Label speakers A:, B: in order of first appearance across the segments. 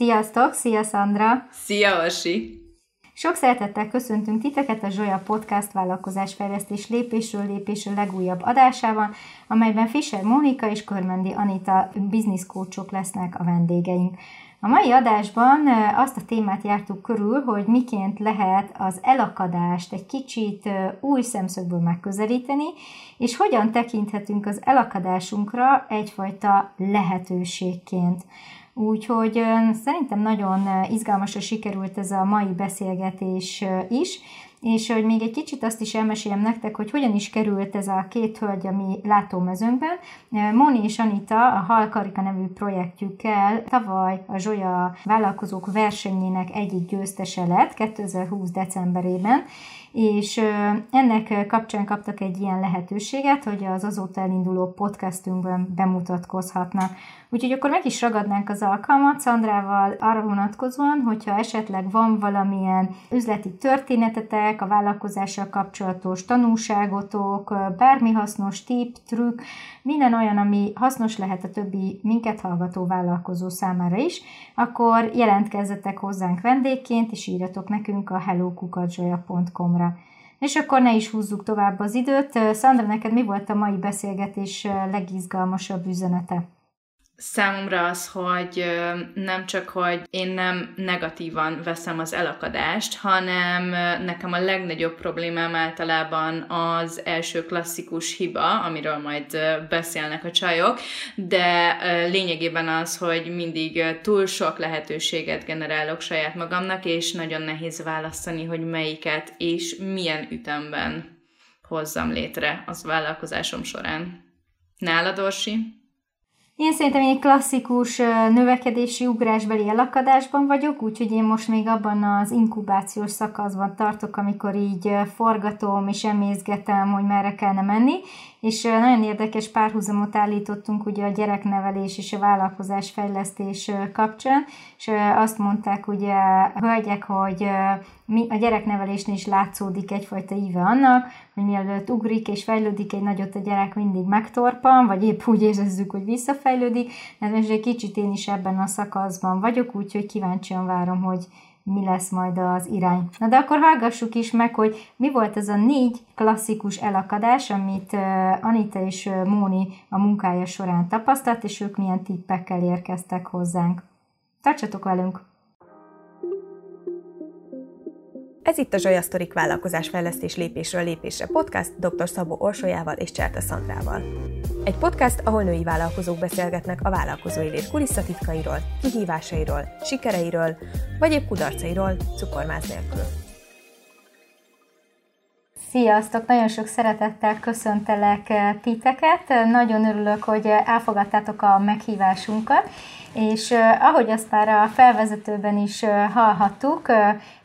A: Sziasztok, szia Szandra!
B: Szia Orsi!
A: Sok szeretettel köszöntünk titeket a Zsolya Podcast vállalkozásfejlesztés lépésről lépésről legújabb adásában, amelyben Fischer Mónika és Körmendi Anita coachok lesznek a vendégeink. A mai adásban azt a témát jártuk körül, hogy miként lehet az elakadást egy kicsit új szemszögből megközelíteni, és hogyan tekinthetünk az elakadásunkra egyfajta lehetőségként. Úgyhogy szerintem nagyon izgalmasra sikerült ez a mai beszélgetés is, és hogy még egy kicsit azt is elmeséljem nektek, hogy hogyan is került ez a két hölgy a mi látómezőnkben. Moni és Anita a Halkarika nevű projektjükkel tavaly a Zsolya vállalkozók versenyének egyik győztese lett 2020 decemberében, és ennek kapcsán kaptak egy ilyen lehetőséget, hogy az azóta elinduló podcastünkben bemutatkozhatnak. Úgyhogy akkor meg is ragadnánk az alkalmat Szandrával arra vonatkozóan, hogyha esetleg van valamilyen üzleti történetetek, a vállalkozással kapcsolatos tanulságotok, bármi hasznos tip, trükk, minden olyan, ami hasznos lehet a többi minket hallgató vállalkozó számára is, akkor jelentkezzetek hozzánk vendégként, és írjatok nekünk a hellokukatjoya.com-ra. És akkor ne is húzzuk tovább az időt. Szandra, neked mi volt a mai beszélgetés legizgalmasabb üzenete?
B: Számomra az, hogy nem csak, hogy én nem negatívan veszem az elakadást, hanem nekem a legnagyobb problémám általában az első klasszikus hiba, amiről majd beszélnek a csajok, de lényegében az, hogy mindig túl sok lehetőséget generálok saját magamnak, és nagyon nehéz választani, hogy melyiket és milyen ütemben hozzam létre az vállalkozásom során. Nálad, Orsi?
A: Én szerintem egy klasszikus növekedési ugrásbeli elakadásban vagyok, úgyhogy én most még abban az inkubációs szakaszban tartok, amikor így forgatom és emészgetem, hogy merre kellene menni, és nagyon érdekes párhuzamot állítottunk ugye a gyereknevelés és a vállalkozás fejlesztés kapcsán, és azt mondták ugye a hölgyek, hogy a gyereknevelésnél is látszódik egyfajta íve annak, hogy mielőtt ugrik és fejlődik egy nagyot a gyerek mindig megtorpan, vagy épp úgy érezzük, hogy visszafejlődik. Ez most egy kicsit én is ebben a szakaszban vagyok, úgyhogy kíváncsian várom, hogy mi lesz majd az irány. Na de akkor hallgassuk is meg, hogy mi volt ez a négy klasszikus elakadás, amit Anita és Móni a munkája során tapasztalt, és ők milyen tippekkel érkeztek hozzánk. Tartsatok velünk!
C: Ez itt a Zsolya Sztorik vállalkozásfejlesztés lépésről lépésre podcast dr. Szabó Orsolyával és Cserta Szandrával. Egy podcast, ahol női vállalkozók beszélgetnek a vállalkozói lét kulisszatitkairól, kihívásairól, sikereiről, vagy épp kudarcairól, cukormáz nélkül.
A: Sziasztok! Nagyon sok szeretettel köszöntelek eh, titeket. Nagyon örülök, hogy elfogadtátok a meghívásunkat, és eh, ahogy azt már a felvezetőben is eh, hallhattuk,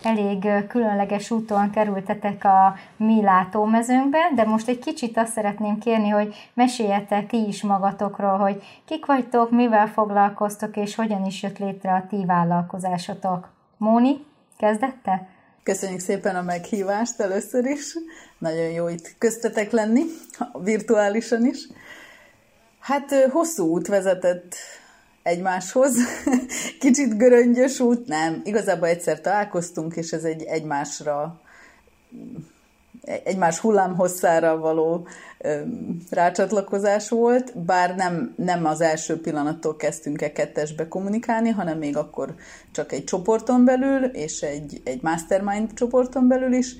A: elég különleges úton kerültetek a mi látómezőnkbe, de most egy kicsit azt szeretném kérni, hogy meséljetek ti is magatokról, hogy kik vagytok, mivel foglalkoztok, és hogyan is jött létre a ti vállalkozásotok. Móni, kezdette?
D: Köszönjük szépen a meghívást először is. Nagyon jó itt köztetek lenni, virtuálisan is. Hát hosszú út vezetett egymáshoz. Kicsit göröngyös út, nem. Igazából egyszer találkoztunk, és ez egy egymásra egymás hullámhosszára való rácsatlakozás volt, bár nem, nem az első pillanattól kezdtünk e kettesbe kommunikálni, hanem még akkor csak egy csoporton belül, és egy, egy mastermind csoporton belül is,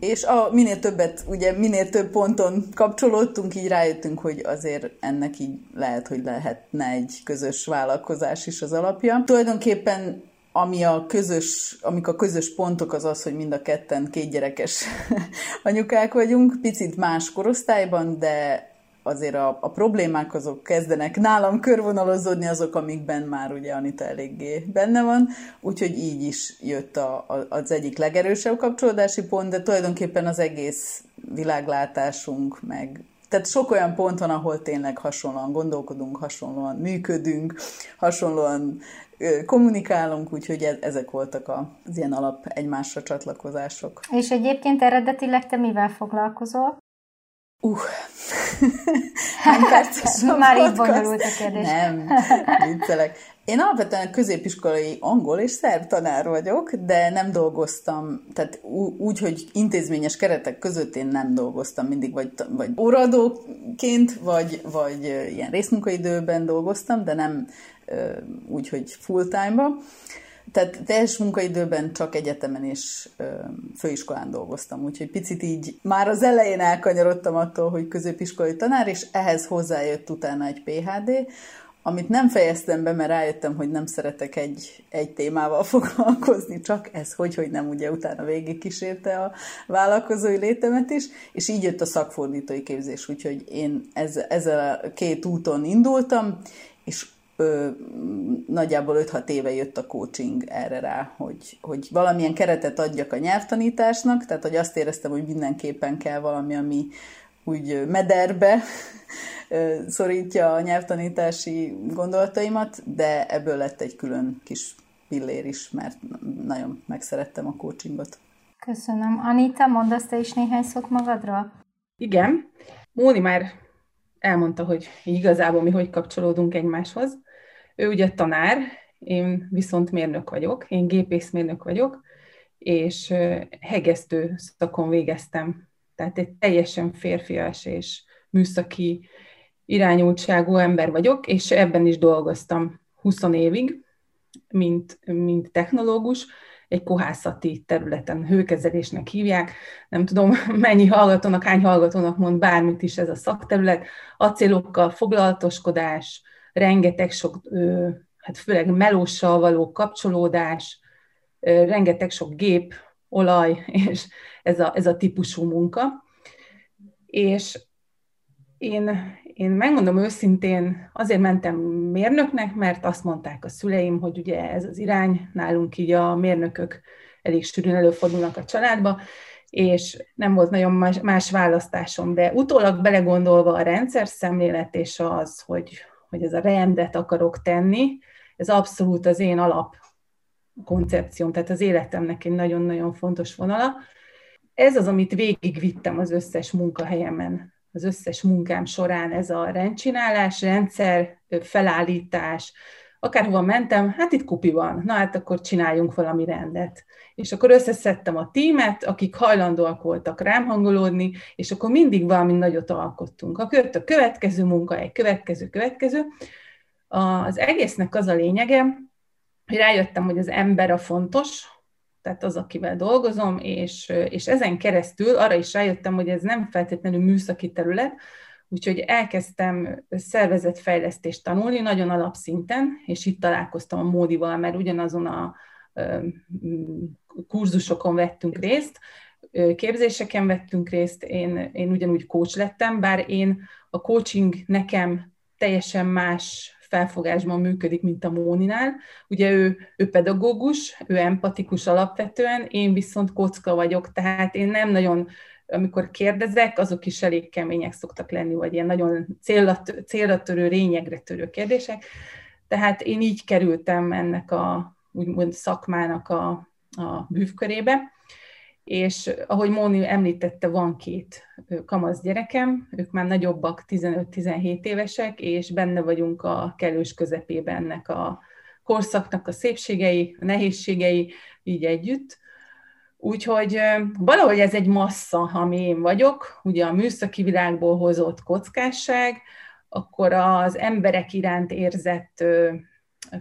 D: és a, minél többet, ugye minél több ponton kapcsolódtunk, így rájöttünk, hogy azért ennek így lehet, hogy lehetne egy közös vállalkozás is az alapja. Tulajdonképpen ami a közös, amik a közös pontok az az, hogy mind a ketten kétgyerekes anyukák vagyunk, picit más korosztályban, de azért a, a problémák azok kezdenek nálam körvonalazódni, azok, amikben már ugye Anita eléggé benne van, úgyhogy így is jött a, a, az egyik legerősebb kapcsolódási pont, de tulajdonképpen az egész világlátásunk, meg tehát sok olyan pont van, ahol tényleg hasonlóan gondolkodunk, hasonlóan működünk, hasonlóan kommunikálunk, úgyhogy e- ezek voltak az ilyen alap egymásra csatlakozások.
A: És egyébként eredetileg te mivel foglalkozol?
D: Uh,
A: hány perces Már így bonyolult a kérdés.
D: Nem, viccelek. Én alapvetően középiskolai angol és szerb tanár vagyok, de nem dolgoztam, tehát úgy, hogy intézményes keretek között én nem dolgoztam mindig, vagy, vagy óradóként, vagy, vagy ilyen részmunkaidőben dolgoztam, de nem úgy, hogy full time-ba. Tehát teljes munkaidőben csak egyetemen és főiskolán dolgoztam, úgyhogy picit így már az elején elkanyarodtam attól, hogy középiskolai tanár, és ehhez hozzájött utána egy PHD, amit nem fejeztem be, mert rájöttem, hogy nem szeretek egy, egy témával foglalkozni, csak ez hogy, hogy nem, ugye utána végig kísérte a vállalkozói létemet is, és így jött a szakfordítói képzés, úgyhogy én ez, ezzel a két úton indultam, és ö, nagyjából 5-6 éve jött a coaching erre rá, hogy, hogy valamilyen keretet adjak a nyelvtanításnak, tehát hogy azt éreztem, hogy mindenképpen kell valami, ami úgy mederbe szorítja a nyelvtanítási gondolataimat, de ebből lett egy külön kis pillér is, mert nagyon megszerettem a coachingot.
A: Köszönöm. Anita, mondasz te is néhány szót magadról?
E: Igen. Móni már elmondta, hogy igazából mi hogy kapcsolódunk egymáshoz. Ő ugye tanár, én viszont mérnök vagyok, én gépészmérnök vagyok, és hegesztő szakon végeztem. Tehát egy teljesen férfias és műszaki irányultságú ember vagyok, és ebben is dolgoztam 20 évig, mint, mint technológus, egy kohászati területen hőkezelésnek hívják. Nem tudom, mennyi hallgatónak, hány hallgatónak mond bármit is ez a szakterület. Acélokkal foglalatoskodás, rengeteg sok, hát főleg melóssal való kapcsolódás, rengeteg sok gép, olaj, és ez a, ez a típusú munka. És én, én megmondom őszintén, azért mentem mérnöknek, mert azt mondták a szüleim, hogy ugye ez az irány, nálunk így a mérnökök elég sűrűn előfordulnak a családba, és nem volt nagyon más, más választásom, de utólag belegondolva a rendszer szemlélet és az, hogy, hogy ez a rendet akarok tenni, ez abszolút az én alap koncepcióm, tehát az életemnek egy nagyon-nagyon fontos vonala. Ez az, amit végigvittem az összes munkahelyemen az összes munkám során ez a rendcsinálás, rendszer, felállítás, akárhova mentem, hát itt kupi van, na hát akkor csináljunk valami rendet. És akkor összeszedtem a tímet, akik hajlandóak voltak rám hangolódni, és akkor mindig valami nagyot alkottunk. A a következő munka, egy következő, következő. Az egésznek az a lényege, rájöttem, hogy az ember a fontos, tehát az, akivel dolgozom, és, és ezen keresztül arra is rájöttem, hogy ez nem feltétlenül műszaki terület, úgyhogy elkezdtem szervezetfejlesztést tanulni nagyon alapszinten, és itt találkoztam a Módival, mert ugyanazon a kurzusokon vettünk részt, képzéseken vettünk részt, én, én ugyanúgy coach lettem, bár én a coaching nekem teljesen más felfogásban működik, mint a Móninál. Ugye ő, ő pedagógus, ő empatikus alapvetően, én viszont kocka vagyok, tehát én nem nagyon amikor kérdezek, azok is elég kemények szoktak lenni, vagy ilyen nagyon célra, célra törő, lényegre törő kérdések. Tehát én így kerültem ennek a úgymond szakmának a, a bűvkörébe és ahogy Móni említette, van két kamasz gyerekem, ők már nagyobbak, 15-17 évesek, és benne vagyunk a kellős közepében ennek a korszaknak a szépségei, a nehézségei így együtt. Úgyhogy valahogy ez egy massza, ami én vagyok, ugye a műszaki világból hozott kockásság, akkor az emberek iránt érzett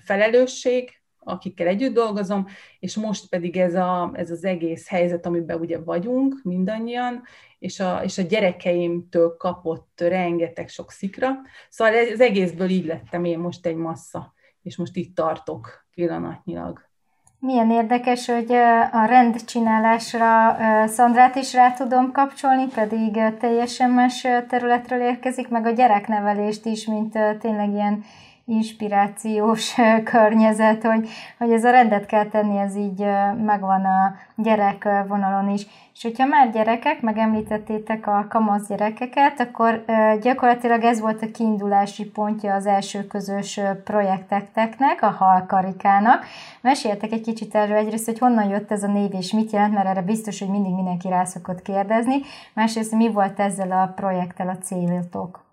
E: felelősség, akikkel együtt dolgozom, és most pedig ez, a, ez az egész helyzet, amiben ugye vagyunk mindannyian, és a, és a gyerekeimtől kapott rengeteg sok szikra. Szóval az egészből így lettem én most egy massza, és most itt tartok pillanatnyilag.
A: Milyen érdekes, hogy a rendcsinálásra Szandrát is rá tudom kapcsolni, pedig teljesen más területről érkezik, meg a gyereknevelést is, mint tényleg ilyen inspirációs környezet, hogy, hogy ez a rendet kell tenni, ez így megvan a gyerek vonalon is. És hogyha már gyerekek, megemlítettétek a kamasz gyerekeket, akkor gyakorlatilag ez volt a kiindulási pontja az első közös projekteknek, a halkarikának. Meséltek egy kicsit erről egyrészt, hogy honnan jött ez a név és mit jelent, mert erre biztos, hogy mindig mindenki rá szokott kérdezni. Másrészt mi volt ezzel a projekttel a céltok?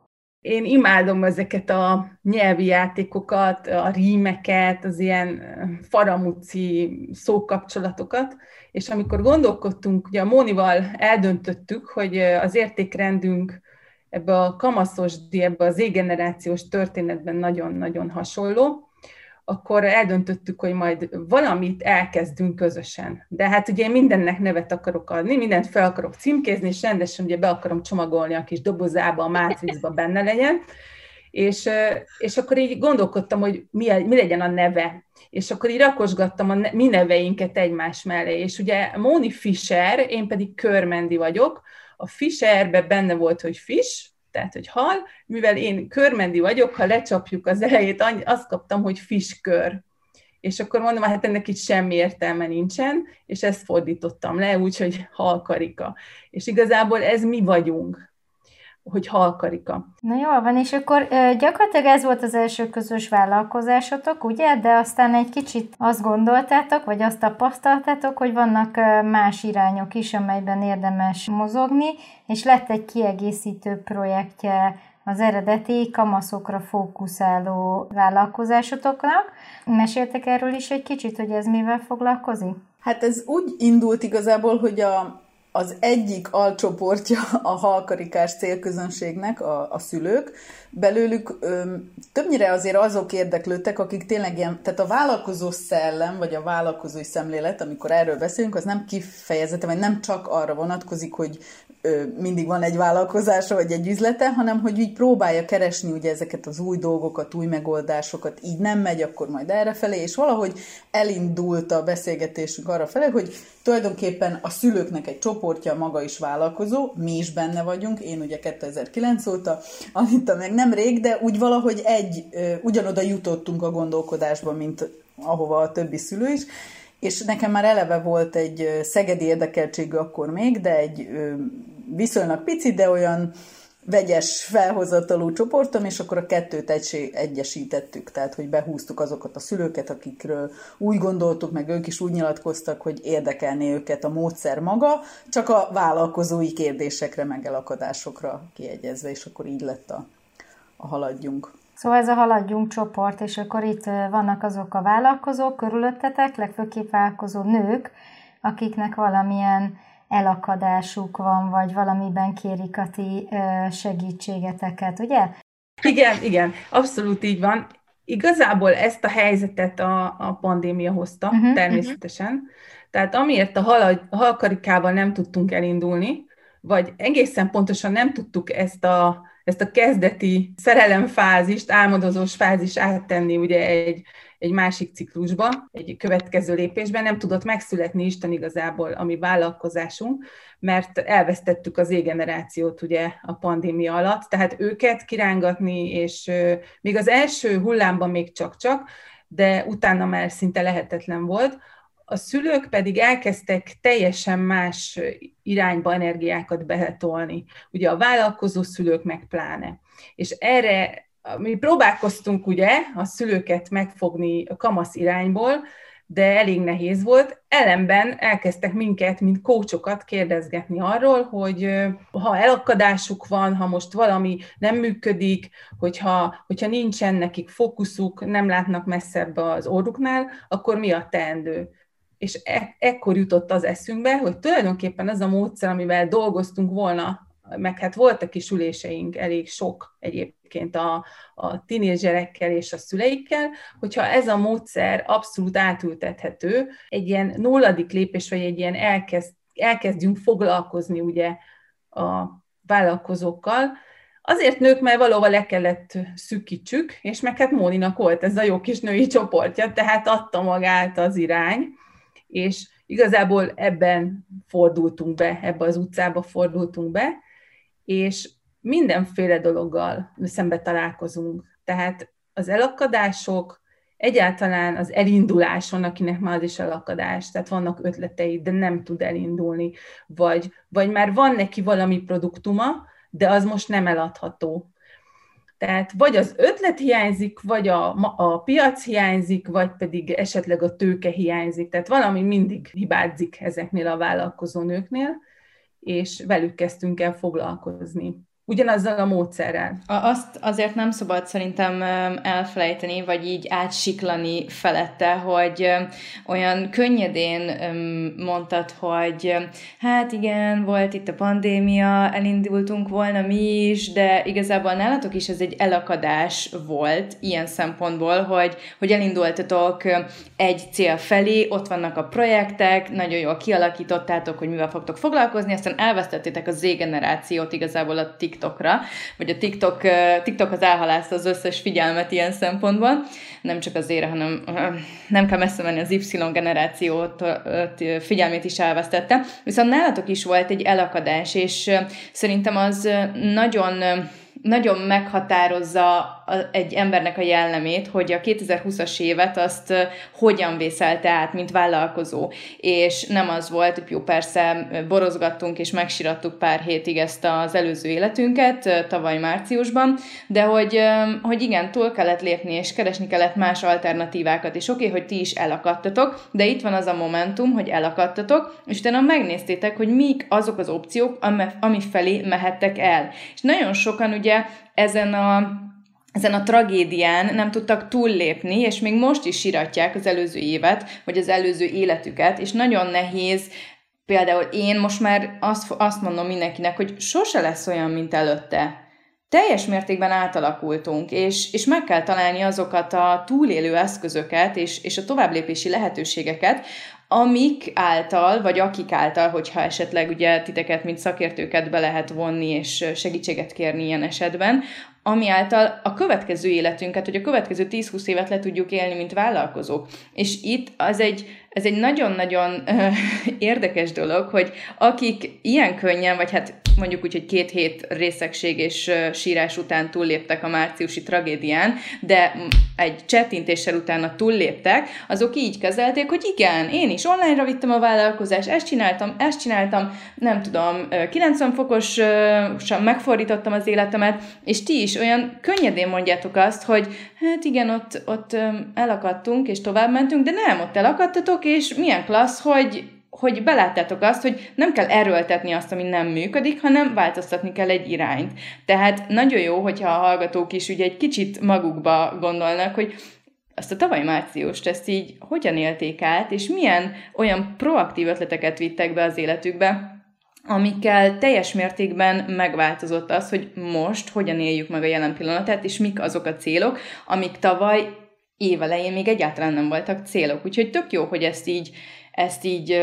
E: Én imádom ezeket a nyelvi játékokat, a rímeket, az ilyen faramuci szókapcsolatokat, és amikor gondolkodtunk, ugye a Mónival eldöntöttük, hogy az értékrendünk ebbe a kamaszos, ebbe az égenerációs történetben nagyon-nagyon hasonló, akkor eldöntöttük, hogy majd valamit elkezdünk közösen. De hát ugye én mindennek nevet akarok adni, mindent fel akarok címkézni, és rendesen ugye be akarom csomagolni a kis dobozába, a mátrixba benne legyen. És, és akkor így gondolkodtam, hogy mi, mi legyen a neve. És akkor így rakosgattam a ne, mi neveinket egymás mellé. És ugye Móni Fischer, én pedig Körmendi vagyok. A Fischerbe benne volt, hogy fish, tehát hogy hal, mivel én körmendi vagyok, ha lecsapjuk az elejét, azt kaptam, hogy fiskör. És akkor mondom, hát ennek itt semmi értelme nincsen, és ezt fordítottam le, úgyhogy halkarika. És igazából ez mi vagyunk hogy halkarika.
A: Na jól van, és akkor gyakorlatilag ez volt az első közös vállalkozásotok, ugye? De aztán egy kicsit azt gondoltátok, vagy azt tapasztaltátok, hogy vannak más irányok is, amelyben érdemes mozogni, és lett egy kiegészítő projektje az eredeti kamaszokra fókuszáló vállalkozásotoknak. Meséltek erről is egy kicsit, hogy ez mivel foglalkozik?
D: Hát ez úgy indult igazából, hogy a az egyik alcsoportja a halkarikás célközönségnek a, a szülők. Belőlük ö, többnyire azért azok érdeklődtek, akik tényleg ilyen, tehát a vállalkozó szellem, vagy a vállalkozói szemlélet, amikor erről beszélünk, az nem kifejezetten, vagy nem csak arra vonatkozik, hogy mindig van egy vállalkozása, vagy egy üzlete, hanem hogy így próbálja keresni ugye ezeket az új dolgokat, új megoldásokat, így nem megy, akkor majd errefelé, és valahogy elindult a beszélgetésünk arra felé, hogy tulajdonképpen a szülőknek egy csoportja maga is vállalkozó, mi is benne vagyunk, én ugye 2009 óta, Anita meg nem rég, de úgy valahogy egy, ugyanoda jutottunk a gondolkodásban, mint ahova a többi szülő is, és nekem már eleve volt egy szegedi érdekeltségű akkor még, de egy viszonylag pici, de olyan vegyes felhozatalú csoportom, és akkor a kettőt egyesítettük, tehát hogy behúztuk azokat a szülőket, akikről úgy gondoltuk, meg ők is úgy nyilatkoztak, hogy érdekelné őket a módszer maga, csak a vállalkozói kérdésekre, meg elakadásokra kiegyezve, és akkor így lett a, a haladjunk.
A: Szóval ez a haladjunk csoport, és akkor itt vannak azok a vállalkozók körülöttetek, legfőképp vállalkozó nők, akiknek valamilyen elakadásuk van, vagy valamiben kérik a ti segítségeteket, ugye?
E: Igen, igen, abszolút így van. Igazából ezt a helyzetet a, a pandémia hozta, uh-huh, természetesen. Uh-huh. Tehát amiért a, hal, a halkarikával nem tudtunk elindulni, vagy egészen pontosan nem tudtuk ezt a, ezt a kezdeti szerelemfázist, álmodozós fázis áttenni ugye egy, egy másik ciklusba, egy következő lépésben, nem tudott megszületni Isten igazából a mi vállalkozásunk, mert elvesztettük az égenerációt ugye a pandémia alatt, tehát őket kirángatni, és még az első hullámban még csak-csak, de utána már szinte lehetetlen volt, a szülők pedig elkezdtek teljesen más irányba energiákat behetolni. Ugye a vállalkozó szülők meg pláne. És erre mi próbálkoztunk ugye a szülőket megfogni a kamasz irányból, de elég nehéz volt. Ellenben elkezdtek minket, mint kócsokat kérdezgetni arról, hogy ha elakadásuk van, ha most valami nem működik, hogyha, hogyha nincsen nekik fókuszuk, nem látnak messzebb az orruknál, akkor mi a teendő? és e- ekkor jutott az eszünkbe, hogy tulajdonképpen az a módszer, amivel dolgoztunk volna, meg hát voltak is üléseink, elég sok egyébként a, a tinédzserekkel és a szüleikkel, hogyha ez a módszer abszolút átültethető, egy ilyen nulladik lépés, vagy egy ilyen elkezd, elkezdjünk foglalkozni ugye a vállalkozókkal, Azért nők, mert valóban le kellett szűkítsük, és meg hát Móninak volt ez a jó kis női csoportja, tehát adta magát az irány, és igazából ebben fordultunk be, ebbe az utcába fordultunk be, és mindenféle dologgal szembe találkozunk. Tehát az elakadások, egyáltalán az elinduláson, akinek már az is elakadás, tehát vannak ötletei, de nem tud elindulni, vagy, vagy már van neki valami produktuma, de az most nem eladható. Tehát vagy az ötlet hiányzik, vagy a, a piac hiányzik, vagy pedig esetleg a tőke hiányzik. Tehát valami mindig hibázik ezeknél a vállalkozó nőknél, és velük kezdtünk el foglalkozni. Ugyanazzal a módszerrel.
B: Azt azért nem szabad szerintem elfelejteni, vagy így átsiklani felette, hogy olyan könnyedén mondtad, hogy hát igen, volt itt a pandémia, elindultunk volna mi is, de igazából nálatok is ez egy elakadás volt ilyen szempontból, hogy, hogy elindultatok egy cél felé, ott vannak a projektek, nagyon jól kialakítottátok, hogy mivel fogtok foglalkozni, aztán elvesztettétek a Z-generációt igazából a TikTokra, vagy a TikTok, TikTok az elhalászta az összes figyelmet ilyen szempontból, nem csak az ére, hanem nem kell messze menni az Y generációt figyelmét is elvesztette. Viszont nálatok is volt egy elakadás, és szerintem az nagyon nagyon meghatározza egy embernek a jellemét, hogy a 2020-as évet azt hogyan vészelte át, mint vállalkozó. És nem az volt, hogy jó, persze borozgattunk és megsirattuk pár hétig ezt az előző életünket, tavaly márciusban, de hogy, hogy igen, túl kellett lépni, és keresni kellett más alternatívákat, és oké, okay, hogy ti is elakadtatok, de itt van az a momentum, hogy elakadtatok, és utána megnéztétek, hogy mik azok az opciók, ami felé mehettek el. És nagyon sokan ugye ezen a ezen a tragédián nem tudtak túllépni, és még most is siratják az előző évet, vagy az előző életüket, és nagyon nehéz Például én most már azt, azt mondom mindenkinek, hogy sose lesz olyan, mint előtte. Teljes mértékben átalakultunk, és, és meg kell találni azokat a túlélő eszközöket és, és a továbblépési lehetőségeket, amik által, vagy akik által, hogyha esetleg ugye titeket, mint szakértőket be lehet vonni és segítséget kérni ilyen esetben, ami által a következő életünket, hogy a következő 10-20 évet le tudjuk élni, mint vállalkozók. És itt az egy, ez egy nagyon-nagyon érdekes dolog, hogy akik ilyen könnyen, vagy hát mondjuk úgy, hogy két hét részegség és sírás után túlléptek a márciusi tragédián, de egy csetintéssel utána túlléptek, azok így kezelték, hogy igen, én is online-ra vittem a vállalkozást, ezt csináltam, ezt csináltam, nem tudom, 90 fokosan megfordítottam az életemet, és ti is olyan könnyedén mondjátok azt, hogy hát igen, ott, ott elakadtunk, és tovább mentünk, de nem, ott elakadtatok, és milyen klassz, hogy hogy beláttátok azt, hogy nem kell erőltetni azt, ami nem működik, hanem változtatni kell egy irányt. Tehát nagyon jó, hogyha a hallgatók is ugye egy kicsit magukba gondolnak, hogy azt a tavaly márciust, ezt így hogyan élték át, és milyen olyan proaktív ötleteket vittek be az életükbe, amikkel teljes mértékben megváltozott az, hogy most hogyan éljük meg a jelen pillanatát, és mik azok a célok, amik tavaly évelején még egyáltalán nem voltak célok. Úgyhogy tök jó, hogy ezt így, ezt így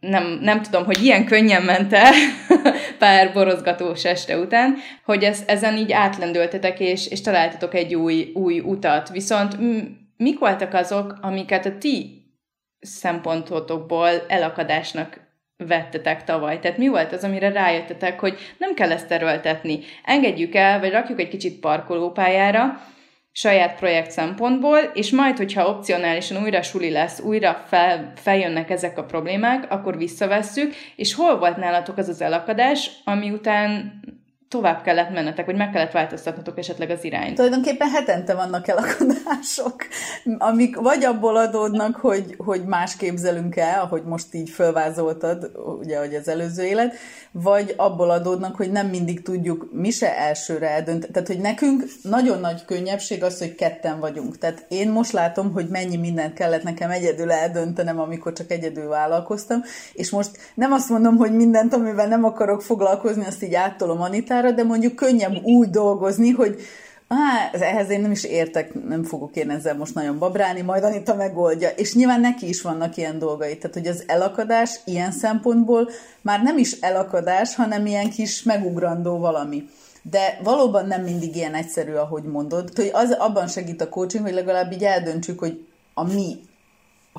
B: nem, nem tudom, hogy ilyen könnyen ment el pár borozgatós este után, hogy ez, ezen így átlendültetek, és, és találtatok egy új, új utat. Viszont mik voltak azok, amiket a ti szempontotokból elakadásnak vettetek tavaly? Tehát mi volt az, amire rájöttetek, hogy nem kell ezt erőltetni? Engedjük el, vagy rakjuk egy kicsit parkolópályára, saját projekt szempontból, és majd, hogyha opcionálisan újra suli lesz, újra fel, feljönnek ezek a problémák, akkor visszavesszük, és hol volt nálatok az az elakadás, ami után tovább kellett mennetek, vagy meg kellett változtatnotok esetleg az irányt?
D: Tulajdonképpen hetente vannak elakadások, amik vagy abból adódnak, hogy, hogy más képzelünk el, ahogy most így fölvázoltad, ugye, hogy az előző élet, vagy abból adódnak, hogy nem mindig tudjuk mi se elsőre eldönteni. Tehát, hogy nekünk nagyon nagy könnyebbség az, hogy ketten vagyunk. Tehát én most látom, hogy mennyi mindent kellett nekem egyedül eldöntenem, amikor csak egyedül vállalkoztam, és most nem azt mondom, hogy mindent, amivel nem akarok foglalkozni, azt így áttolom Anitára, de mondjuk könnyebb úgy dolgozni, hogy Á, ehhez én nem is értek, nem fogok én ezzel most nagyon babrálni, majd Anita megoldja. És nyilván neki is vannak ilyen dolgai. Tehát, hogy az elakadás ilyen szempontból már nem is elakadás, hanem ilyen kis megugrandó valami. De valóban nem mindig ilyen egyszerű, ahogy mondod. Hogy az, abban segít a coaching, hogy legalább így eldöntsük, hogy a mi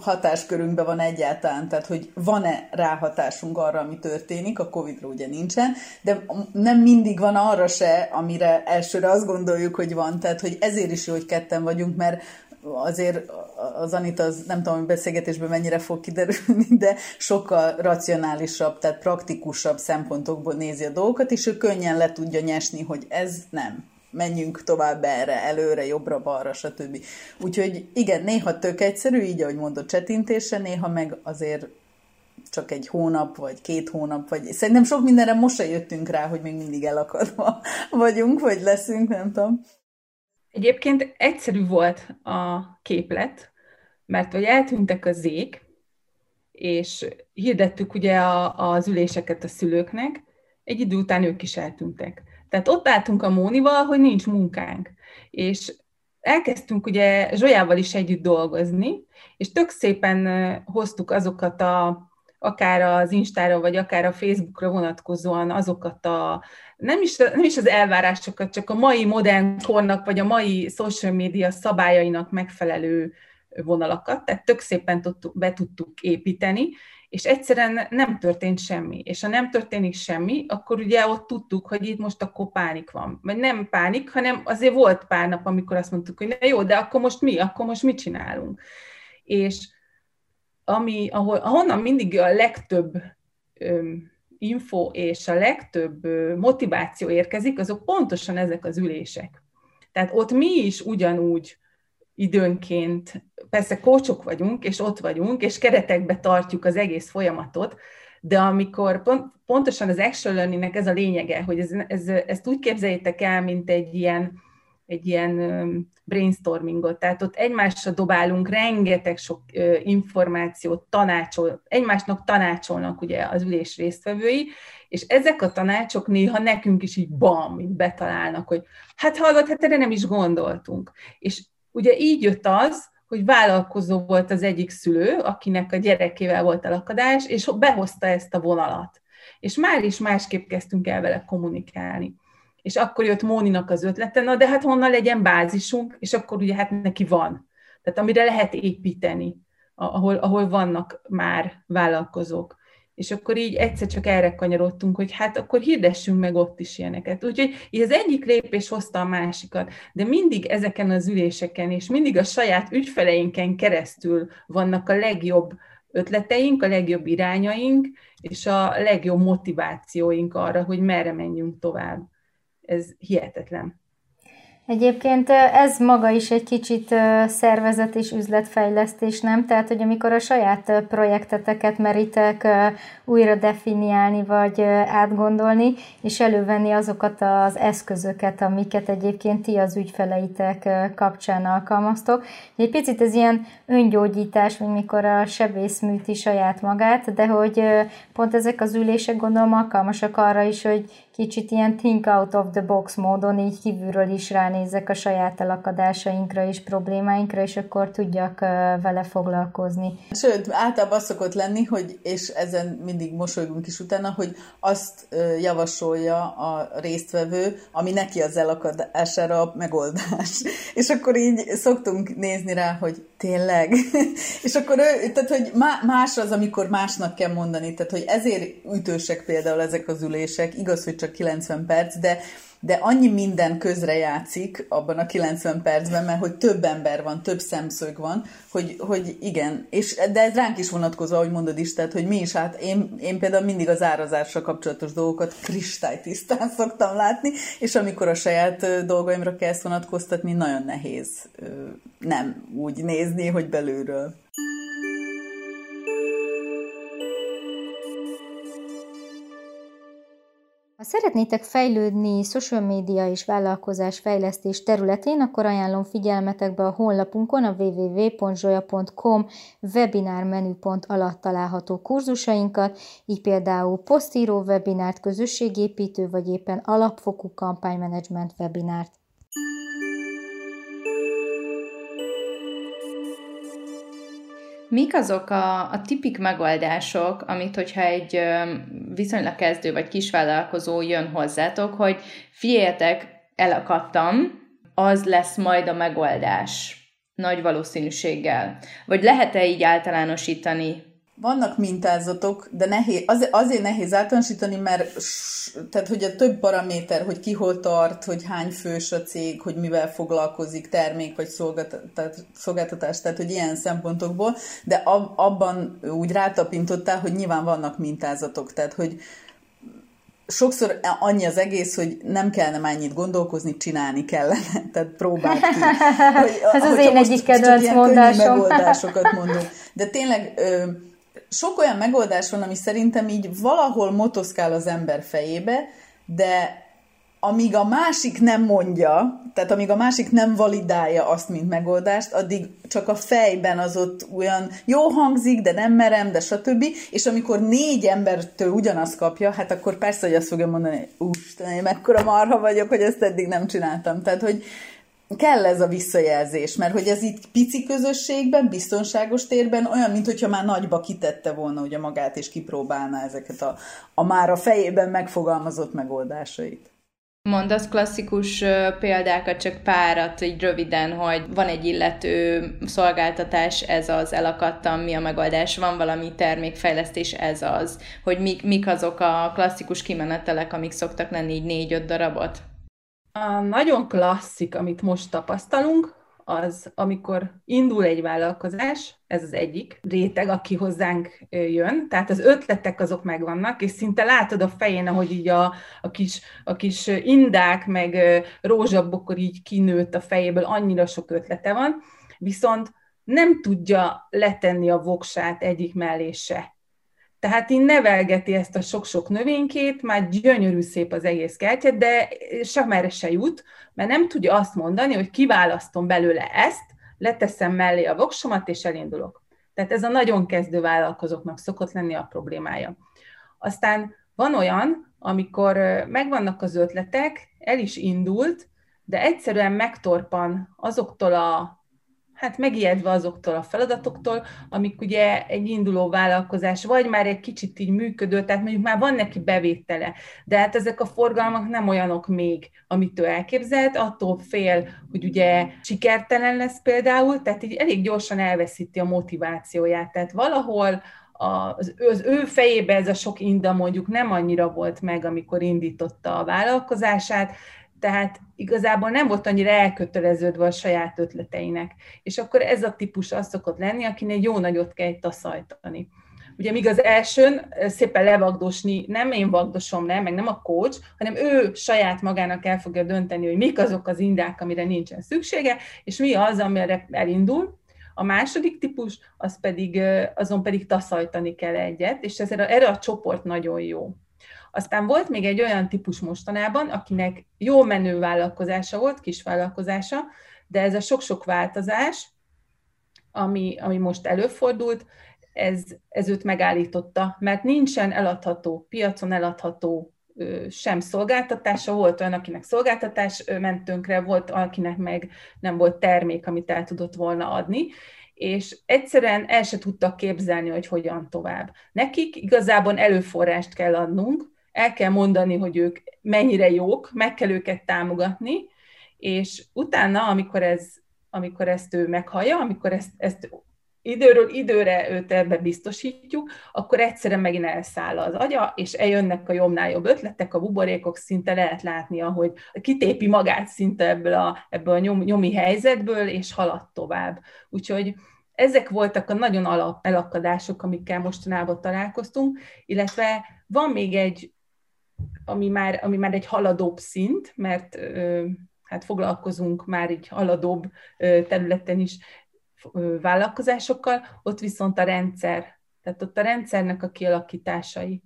D: hatáskörünkben van egyáltalán, tehát hogy van-e ráhatásunk arra, ami történik, a Covid-ra ugye nincsen, de nem mindig van arra se, amire elsőre azt gondoljuk, hogy van, tehát hogy ezért is jó, hogy ketten vagyunk, mert azért az Anita, az nem tudom, hogy beszélgetésben mennyire fog kiderülni, de sokkal racionálisabb, tehát praktikusabb szempontokból nézi a dolgokat, és ő könnyen le tudja nyesni, hogy ez nem menjünk tovább erre, előre, jobbra, balra, stb. Úgyhogy igen, néha tök egyszerű, így ahogy mondod, csetintése, néha meg azért csak egy hónap, vagy két hónap, vagy szerintem sok mindenre most se jöttünk rá, hogy még mindig elakadva vagyunk, vagy leszünk, nem tudom.
E: Egyébként egyszerű volt a képlet, mert hogy eltűntek a zék, és hirdettük ugye a, az üléseket a szülőknek, egy idő után ők is eltűntek. Tehát ott álltunk a Mónival, hogy nincs munkánk. És elkezdtünk ugye Zsolyával is együtt dolgozni, és tök szépen hoztuk azokat a akár az Instára, vagy akár a Facebookra vonatkozóan azokat a, nem is, nem is az elvárásokat, csak a mai modern kornak, vagy a mai social media szabályainak megfelelő vonalakat, tehát tök szépen tudtuk, be tudtuk építeni, és egyszerűen nem történt semmi. És ha nem történik semmi, akkor ugye ott tudtuk, hogy itt most akkor pánik van. Vagy nem pánik, hanem azért volt pár nap, amikor azt mondtuk, hogy na jó, de akkor most mi? Akkor most mit csinálunk? És ami, ahol, ahonnan mindig a legtöbb öm, info és a legtöbb motiváció érkezik, azok pontosan ezek az ülések. Tehát ott mi is ugyanúgy időnként, persze kócsok vagyunk, és ott vagyunk, és keretekbe tartjuk az egész folyamatot, de amikor pont, pontosan az action learningnek ez a lényege, hogy ez, ez, ezt úgy képzeljétek el, mint egy ilyen egy ilyen brainstormingot, tehát ott egymásra dobálunk rengeteg sok információt, tanácsol, egymásnak tanácsolnak ugye az ülés résztvevői, és ezek a tanácsok néha nekünk is így bam, így betalálnak, hogy hát hallod, hát erre nem is gondoltunk. És ugye így jött az, hogy vállalkozó volt az egyik szülő, akinek a gyerekével volt elakadás, és behozta ezt a vonalat. És már is másképp kezdtünk el vele kommunikálni és akkor jött Móninak az ötlete, na de hát honnan legyen bázisunk, és akkor ugye hát neki van. Tehát amire lehet építeni, ahol, ahol vannak már vállalkozók. És akkor így egyszer csak erre kanyarodtunk, hogy hát akkor hirdessünk meg ott is ilyeneket. Úgyhogy így az egyik lépés hozta a másikat, de mindig ezeken az üléseken, és mindig a saját ügyfeleinken keresztül vannak a legjobb ötleteink, a legjobb irányaink, és a legjobb motivációink arra, hogy merre menjünk tovább ez hihetetlen.
A: Egyébként ez maga is egy kicsit szervezet és üzletfejlesztés, nem? Tehát, hogy amikor a saját projekteteket meritek újra definiálni, vagy átgondolni, és elővenni azokat az eszközöket, amiket egyébként ti az ügyfeleitek kapcsán alkalmaztok. Egy picit ez ilyen öngyógyítás, mint mikor a sebész műti saját magát, de hogy pont ezek az ülések gondolom alkalmasak arra is, hogy kicsit ilyen think out of the box módon így kívülről is ránézek a saját elakadásainkra és problémáinkra, és akkor tudjak vele foglalkozni.
D: Sőt, általában az szokott lenni, hogy, és ezen mindig mosolygunk is utána, hogy azt javasolja a résztvevő, ami neki az elakadására a megoldás. És akkor így szoktunk nézni rá, hogy tényleg. és akkor ő, tehát, hogy más az, amikor másnak kell mondani, tehát, hogy ezért ütősek például ezek az ülések, igaz, hogy csak csak 90 perc, de, de annyi minden közre játszik abban a 90 percben, mert hogy több ember van, több szemszög van, hogy, hogy igen, és, de ez ránk is vonatkozó, ahogy mondod is, tehát, hogy mi is, hát én, én például mindig az árazással kapcsolatos dolgokat kristálytisztán szoktam látni, és amikor a saját dolgaimra kell ezt vonatkoztatni, nagyon nehéz nem úgy nézni, hogy belülről.
A: Ha szeretnétek fejlődni social média és vállalkozás fejlesztés területén, akkor ajánlom figyelmetekbe a honlapunkon a www.zsoya.com webinár menüpont alatt található kurzusainkat, így például posztíró webinárt, közösségépítő vagy éppen alapfokú kampánymenedzsment webinárt.
B: Mik azok a, a tipik megoldások, amit hogyha egy viszonylag kezdő vagy kisvállalkozó jön hozzátok, hogy figyeljetek, elakadtam, az lesz majd a megoldás nagy valószínűséggel. Vagy lehet-e így általánosítani
D: vannak mintázatok, de nehéz, az, azért nehéz általánosítani, mert tehát, hogy a több paraméter, hogy ki hol tart, hogy hány fős a cég, hogy mivel foglalkozik, termék vagy szolgáltatás, tehát hogy ilyen szempontokból, de abban úgy rátapintottál, hogy nyilván vannak mintázatok, tehát hogy sokszor annyi az egész, hogy nem kellene már ennyit gondolkozni, csinálni kellene, tehát próbáld ki.
A: Hogy, Ez az én egyik kedvenc mondásom.
D: megoldásokat mondom. De tényleg sok olyan megoldás van, ami szerintem így valahol motoszkál az ember fejébe, de amíg a másik nem mondja, tehát amíg a másik nem validálja azt, mint megoldást, addig csak a fejben az ott olyan jó hangzik, de nem merem, de stb. És amikor négy embertől ugyanazt kapja, hát akkor persze, hogy azt fogja mondani, hogy úristen, én mekkora marha vagyok, hogy ezt eddig nem csináltam. Tehát, hogy kell ez a visszajelzés, mert hogy ez itt pici közösségben, biztonságos térben olyan, mint hogyha már nagyba kitette volna ugye magát, és kipróbálná ezeket a, a már a fejében megfogalmazott megoldásait.
B: Mondasz klasszikus példákat, csak párat, így röviden, hogy van egy illető szolgáltatás, ez az, elakadtam, mi a megoldás, van valami termékfejlesztés, ez az, hogy mik, mik azok a klasszikus kimenetelek, amik szoktak lenni így négy-öt darabot?
E: A nagyon klasszik, amit most tapasztalunk, az, amikor indul egy vállalkozás, ez az egyik réteg, aki hozzánk jön, tehát az ötletek azok megvannak, és szinte látod a fején, ahogy így a, a, kis, a kis indák, meg rózsabokor így kinőtt a fejéből, annyira sok ötlete van, viszont nem tudja letenni a voksát egyik mellé se. Tehát így nevelgeti ezt a sok-sok növénykét, már gyönyörű szép az egész kertje, de sem se jut, mert nem tudja azt mondani, hogy kiválasztom belőle ezt, leteszem mellé a voksomat, és elindulok. Tehát ez a nagyon kezdő vállalkozóknak szokott lenni a problémája. Aztán van olyan, amikor megvannak az ötletek, el is indult, de egyszerűen megtorpan azoktól a hát megijedve azoktól a feladatoktól, amik ugye egy induló vállalkozás, vagy már egy kicsit így működő, tehát mondjuk már van neki bevétele, de hát ezek a forgalmak nem olyanok még, amit ő elképzelt, attól fél, hogy ugye sikertelen lesz például, tehát így elég gyorsan elveszíti a motivációját, tehát valahol az, az ő fejébe ez a sok inda mondjuk nem annyira volt meg, amikor indította a vállalkozását, tehát igazából nem volt annyira elköteleződve a saját ötleteinek. És akkor ez a típus az szokott lenni, akinek jó nagyot kell taszajtani. Ugye míg az elsőn szépen levagdosni, nem én vagdosom le, meg nem a coach, hanem ő saját magának el fogja dönteni, hogy mik azok az indák, amire nincsen szüksége, és mi az, amire elindul. A második típus, az pedig, azon pedig taszajtani kell egyet, és ez, erre a csoport nagyon jó. Aztán volt még egy olyan típus mostanában, akinek jó menő vállalkozása volt, kis vállalkozása, de ez a sok-sok változás, ami, ami most előfordult, ez, ez őt megállította, mert nincsen eladható, piacon eladható sem szolgáltatása, volt olyan, akinek szolgáltatás ment tönkre, volt akinek meg nem volt termék, amit el tudott volna adni, és egyszerűen el se tudtak képzelni, hogy hogyan tovább. Nekik igazából előforrást kell adnunk, el kell mondani, hogy ők mennyire jók, meg kell őket támogatni, és utána, amikor, ez, amikor ezt ő meghallja, amikor ezt, ezt időről időre őt ebbe biztosítjuk, akkor egyszerűen megint elszáll az agya, és eljönnek a jobbnál jobb ötletek, a buborékok szinte lehet látni, ahogy kitépi magát szinte ebből a, ebből a nyom, nyomi helyzetből, és halad tovább. Úgyhogy ezek voltak a nagyon alap elakadások, amikkel mostanában találkoztunk, illetve van még egy ami már, ami már egy haladóbb szint, mert hát foglalkozunk már egy haladóbb területen is vállalkozásokkal, ott viszont a rendszer, tehát ott a rendszernek a kialakításai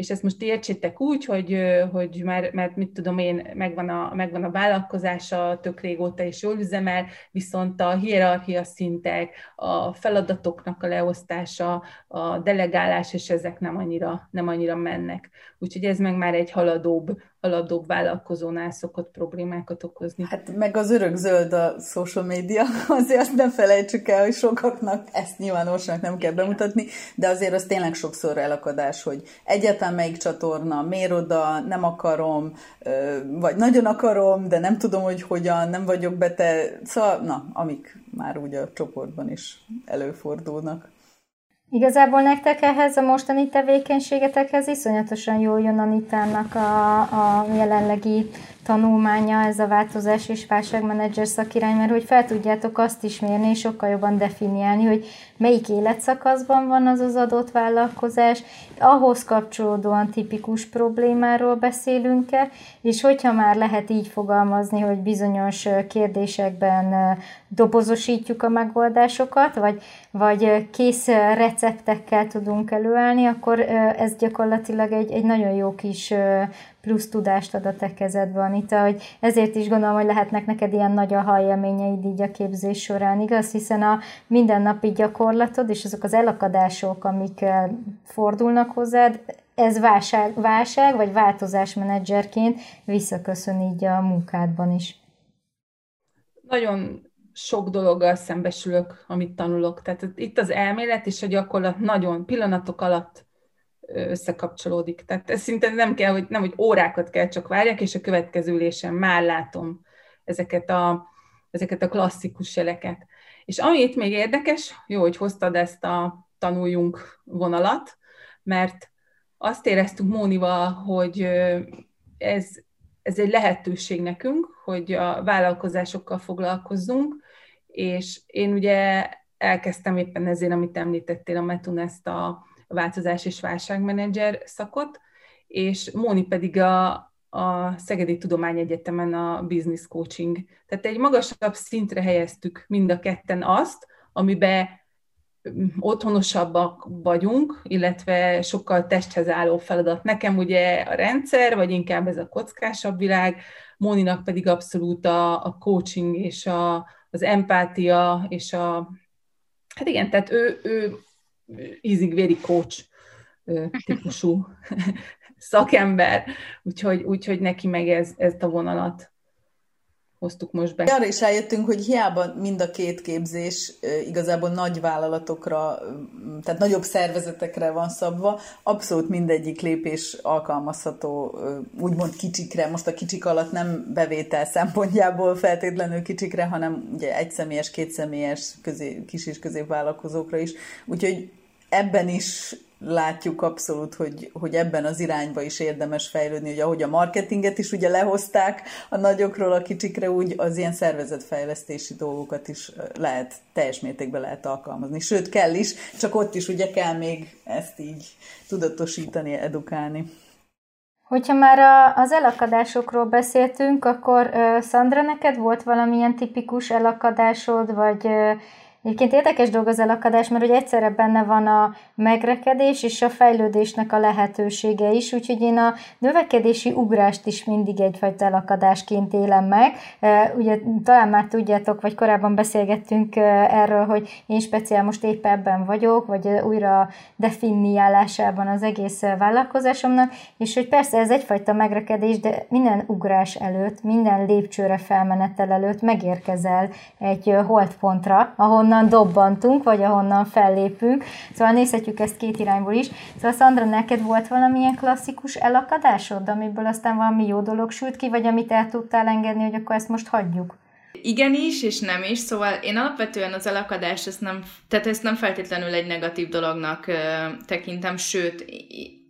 E: és ezt most értsétek úgy, hogy, hogy már, mert mit tudom én, megvan a, megvan a vállalkozása tök régóta és jól üzemel, viszont a hierarchia szintek, a feladatoknak a leosztása, a delegálás, és ezek nem annyira, nem annyira mennek. Úgyhogy ez meg már egy haladóbb, haladóbb vállalkozónál szokott problémákat okozni.
D: Hát meg az örök zöld a social media, azért nem felejtsük el, hogy sokaknak ezt nyilvánosnak nem kell bemutatni, de azért az tényleg sokszor elakadás, hogy egyáltalán melyik csatorna, miért oda, nem akarom, vagy nagyon akarom, de nem tudom, hogy hogyan, nem vagyok bete, szóval, na, amik már úgy a csoportban is előfordulnak.
A: Igazából nektek ehhez a mostani tevékenységetekhez iszonyatosan jól jön Anitának a, a jelenlegi tanulmánya ez a változás és válságmenedzser szakirány, mert hogy fel tudjátok azt is mérni, és sokkal jobban definiálni, hogy melyik életszakaszban van az az adott vállalkozás, ahhoz kapcsolódóan tipikus problémáról beszélünk-e, és hogyha már lehet így fogalmazni, hogy bizonyos kérdésekben dobozosítjuk a megoldásokat, vagy, vagy kész receptekkel tudunk előállni, akkor ez gyakorlatilag egy, egy nagyon jó kis plusz tudást ad a te kezedbe, Anita, hogy ezért is gondolom, hogy lehetnek neked ilyen nagy a hajjelményeid így a képzés során, igaz? Hiszen a mindennapi gyakorlatod és azok az elakadások, amik fordulnak hozzád, ez válság, válság vagy változásmenedzserként visszaköszön így a munkádban is.
E: Nagyon sok dologgal szembesülök, amit tanulok. Tehát itt az elmélet és a gyakorlat nagyon pillanatok alatt összekapcsolódik. Tehát ez szinte nem kell, hogy nem, hogy órákat kell csak várjak, és a következő ülésen már látom ezeket a, ezeket a klasszikus jeleket. És ami itt még érdekes, jó, hogy hoztad ezt a tanuljunk vonalat, mert azt éreztük Mónival, hogy ez, ez egy lehetőség nekünk, hogy a vállalkozásokkal foglalkozzunk, és én ugye elkezdtem éppen ezért, amit említettél, a Metun ezt a változás és válságmenedzser szakot, és Móni pedig a, a Szegedi Tudományegyetemen a business coaching. Tehát egy magasabb szintre helyeztük mind a ketten azt, amiben otthonosabbak vagyunk, illetve sokkal testhez álló feladat. Nekem ugye a rendszer, vagy inkább ez a kockásabb világ, Móninak pedig abszolút a, a coaching és a, az empátia és a... Hát igen, tehát ő, ő ízig-véri coach típusú szakember, úgyhogy, úgyhogy neki meg ez, ezt a vonalat hoztuk most be.
D: Arra is eljöttünk, hogy hiába mind a két képzés igazából nagy vállalatokra, tehát nagyobb szervezetekre van szabva, abszolút mindegyik lépés alkalmazható úgymond kicsikre. Most a kicsik alatt nem bevétel szempontjából feltétlenül kicsikre, hanem ugye egyszemélyes, kétszemélyes közé, kis és középvállalkozókra is. Úgyhogy ebben is látjuk abszolút, hogy, hogy ebben az irányba is érdemes fejlődni, hogy ahogy a marketinget is ugye lehozták a nagyokról a kicsikre, úgy az ilyen szervezetfejlesztési dolgokat is lehet, teljes mértékben lehet alkalmazni. Sőt, kell is, csak ott is ugye kell még ezt így tudatosítani, edukálni.
A: Hogyha már az elakadásokról beszéltünk, akkor Szandra, neked volt valamilyen tipikus elakadásod, vagy Egyébként érdekes dolog az elakadás, mert hogy egyszerre benne van a megrekedés és a fejlődésnek a lehetősége is, úgyhogy én a növekedési ugrást is mindig egyfajta elakadásként élem meg. Ugye talán már tudjátok, vagy korábban beszélgettünk erről, hogy én speciál most épp ebben vagyok, vagy újra definiálásában az egész vállalkozásomnak, és hogy persze ez egyfajta megrekedés, de minden ugrás előtt, minden lépcsőre felmenetel előtt megérkezel egy holdpontra, ahol ahonnan dobbantunk, vagy ahonnan fellépünk. Szóval nézhetjük ezt két irányból is. Szóval Szandra, neked volt valamilyen klasszikus elakadásod, amiből aztán valami jó dolog sült ki, vagy amit el tudtál engedni, hogy akkor ezt most hagyjuk?
B: Igen is, és nem is, szóval én alapvetően az elakadást, ezt nem, tehát ezt nem feltétlenül egy negatív dolognak ö, tekintem, sőt,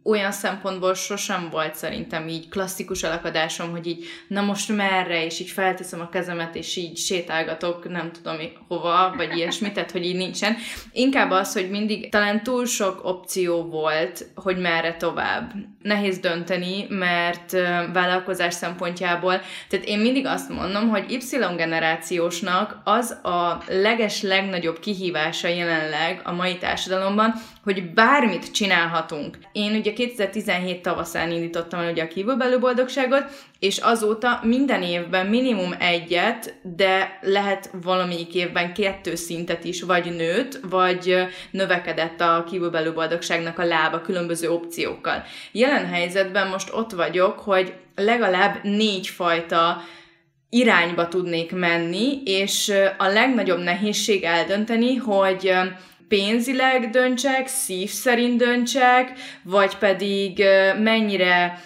B: olyan szempontból sosem volt szerintem így klasszikus alakadásom, hogy így na most merre, és így felteszem a kezemet, és így sétálgatok, nem tudom hova, vagy ilyesmit, tehát hogy így nincsen. Inkább az, hogy mindig talán túl sok opció volt, hogy merre tovább. Nehéz dönteni, mert vállalkozás szempontjából, tehát én mindig azt mondom, hogy Y generációsnak az a leges legnagyobb kihívása jelenleg a mai társadalomban, hogy bármit csinálhatunk. Én ugye 2017 tavaszán indítottam el ugye a kívülbelül boldogságot, és azóta minden évben minimum egyet, de lehet valamelyik évben kettő szintet is, vagy nőtt, vagy növekedett a kívülbelül boldogságnak a lába különböző opciókkal. Jelen helyzetben most ott vagyok, hogy legalább négy fajta irányba tudnék menni, és a legnagyobb nehézség eldönteni, hogy pénzileg döntsek, szív szerint döntsek, vagy pedig mennyire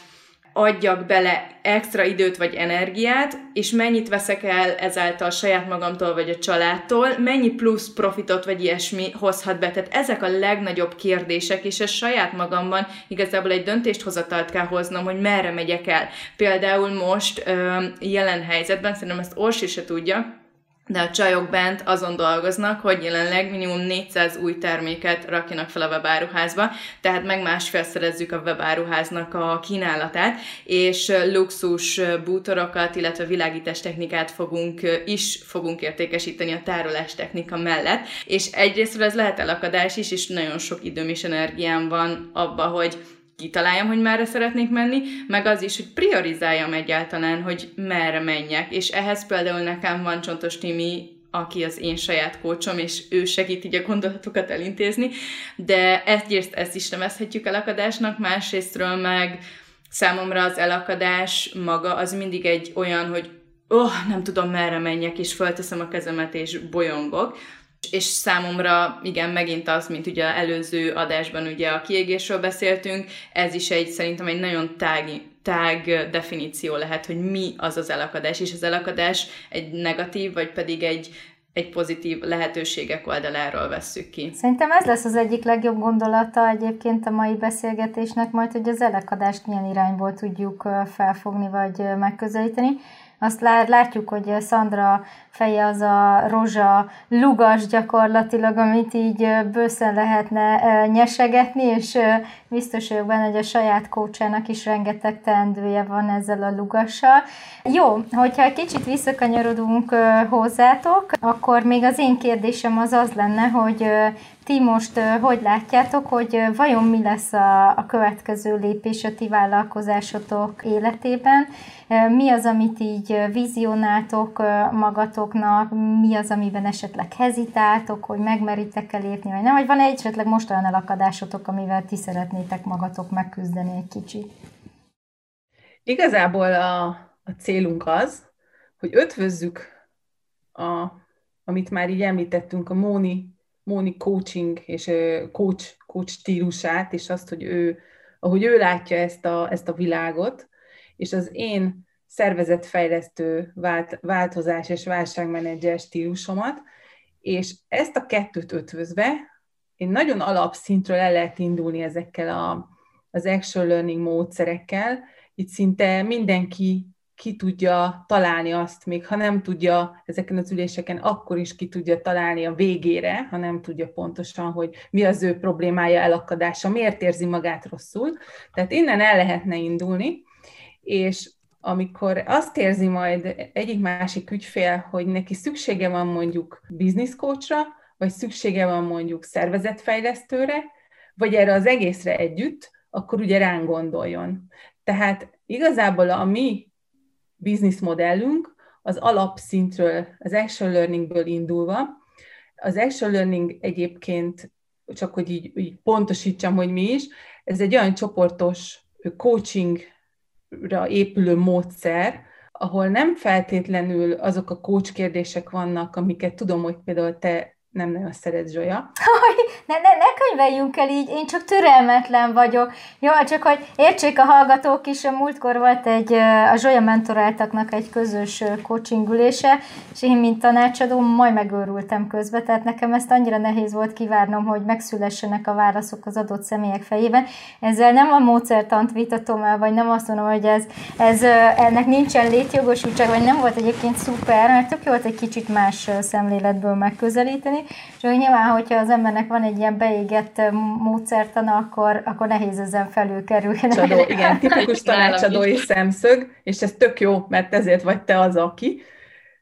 B: adjak bele extra időt vagy energiát, és mennyit veszek el ezáltal saját magamtól vagy a családtól, mennyi plusz profitot vagy ilyesmi hozhat be. Tehát ezek a legnagyobb kérdések, és ez saját magamban igazából egy döntést hozatalt kell hoznom, hogy merre megyek el. Például most jelen helyzetben, szerintem ezt Orsi se tudja, de a csajok bent azon dolgoznak, hogy jelenleg minimum 400 új terméket rakjanak fel a webáruházba, tehát meg másfélszerezzük a webáruháznak a kínálatát, és luxus bútorokat, illetve világítás technikát fogunk, is fogunk értékesíteni a tárolás technika mellett, és egyrészt ez lehet elakadás is, és nagyon sok időm és energiám van abba, hogy kitaláljam, hogy merre szeretnék menni, meg az is, hogy priorizáljam egyáltalán, hogy merre menjek. És ehhez például nekem van Csontos Timi, aki az én saját kócsom, és ő segít így a gondolatokat elintézni, de egyrészt ezt is nevezhetjük elakadásnak, másrésztről meg számomra az elakadás maga az mindig egy olyan, hogy oh, nem tudom merre menjek, és fölteszem a kezemet, és bolyongok, és számomra, igen, megint az, mint ugye előző adásban ugye a kiégésről beszéltünk, ez is egy, szerintem egy nagyon tág, tág definíció lehet, hogy mi az az elakadás, és az elakadás egy negatív, vagy pedig egy, egy pozitív lehetőségek oldaláról vesszük ki.
A: Szerintem ez lesz az egyik legjobb gondolata egyébként a mai beszélgetésnek, majd, hogy az elakadást milyen irányból tudjuk felfogni, vagy megközelíteni. Azt látjuk, hogy Szandra feje az a rozsa lugas gyakorlatilag, amit így bőszen lehetne nyesegetni, és biztos vagyok benne, hogy a saját kócsának is rengeteg teendője van ezzel a lugassal. Jó, hogyha kicsit visszakanyarodunk hozzátok, akkor még az én kérdésem az az lenne, hogy ti most hogy látjátok, hogy vajon mi lesz a, a következő lépés a ti vállalkozásotok életében? Mi az, amit így vizionáltok magatoknak? Mi az, amiben esetleg hezitáltok, hogy megmeritek el lépni, vagy nem? Vagy van egy esetleg most olyan elakadásotok, amivel ti szeretnétek magatok megküzdeni egy kicsit?
E: Igazából a, a célunk az, hogy ötvözzük a, amit már így említettünk, a Móni Móni coaching és coach, coach stílusát, és azt, hogy ő, ahogy ő látja ezt a, ezt a világot, és az én szervezetfejlesztő vált, változás és válságmenedzser stílusomat, és ezt a kettőt ötvözve, én nagyon alapszintről el lehet indulni ezekkel a, az action learning módszerekkel, itt szinte mindenki ki tudja találni azt, még ha nem tudja ezeken az üléseken, akkor is ki tudja találni a végére, ha nem tudja pontosan, hogy mi az ő problémája, elakadása, miért érzi magát rosszul. Tehát innen el lehetne indulni, és amikor azt érzi majd egyik-másik ügyfél, hogy neki szüksége van mondjuk coachra, vagy szüksége van mondjuk szervezetfejlesztőre, vagy erre az egészre együtt, akkor ugye ránk gondoljon. Tehát igazából a mi bizniszmodellünk az alapszintről, az action learningből indulva. Az action learning egyébként, csak hogy így, így pontosítsam, hogy mi is, ez egy olyan csoportos coachingra épülő módszer, ahol nem feltétlenül azok a coach kérdések vannak, amiket tudom, hogy például te nem nagyon szeret Zsolya.
A: Ne, ne, ne könyveljünk el így, én csak türelmetlen vagyok. Jó, csak hogy értsék a hallgatók is, a múltkor volt egy, a Zsolya mentoráltaknak egy közös coachingülése, és én, mint tanácsadó, majd megőrültem közbe, tehát nekem ezt annyira nehéz volt kivárnom, hogy megszülessenek a válaszok az adott személyek fejében. Ezzel nem a módszertant vitatom el, vagy nem azt mondom, hogy ez, ez ennek nincsen létjogosultság, vagy nem volt egyébként szuper, mert tök jó volt egy kicsit más szemléletből megközelíteni, és hogy nyilván, hogyha az embernek van egy ilyen beégett módszertana, akkor, akkor nehéz ezen felülkerülni.
E: Csadó, igen, tipikus tanácsadói szemszög, és ez tök jó, mert ezért vagy te az, aki.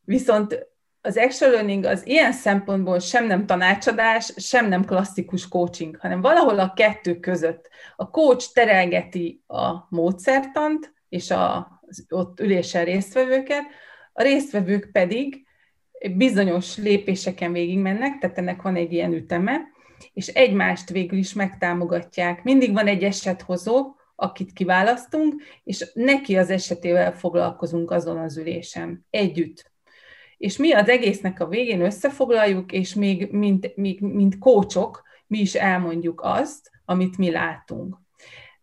E: Viszont az action learning az ilyen szempontból sem nem tanácsadás, sem nem klasszikus coaching, hanem valahol a kettő között. A coach terelgeti a módszertant és a, az ott ülésen résztvevőket, a résztvevők pedig bizonyos lépéseken végigmennek, tehát ennek van egy ilyen üteme, és egymást végül is megtámogatják. Mindig van egy esethozó, akit kiválasztunk, és neki az esetével foglalkozunk azon az ülésen, együtt. És mi az egésznek a végén összefoglaljuk, és még mint, még, mint kócsok mi is elmondjuk azt, amit mi látunk.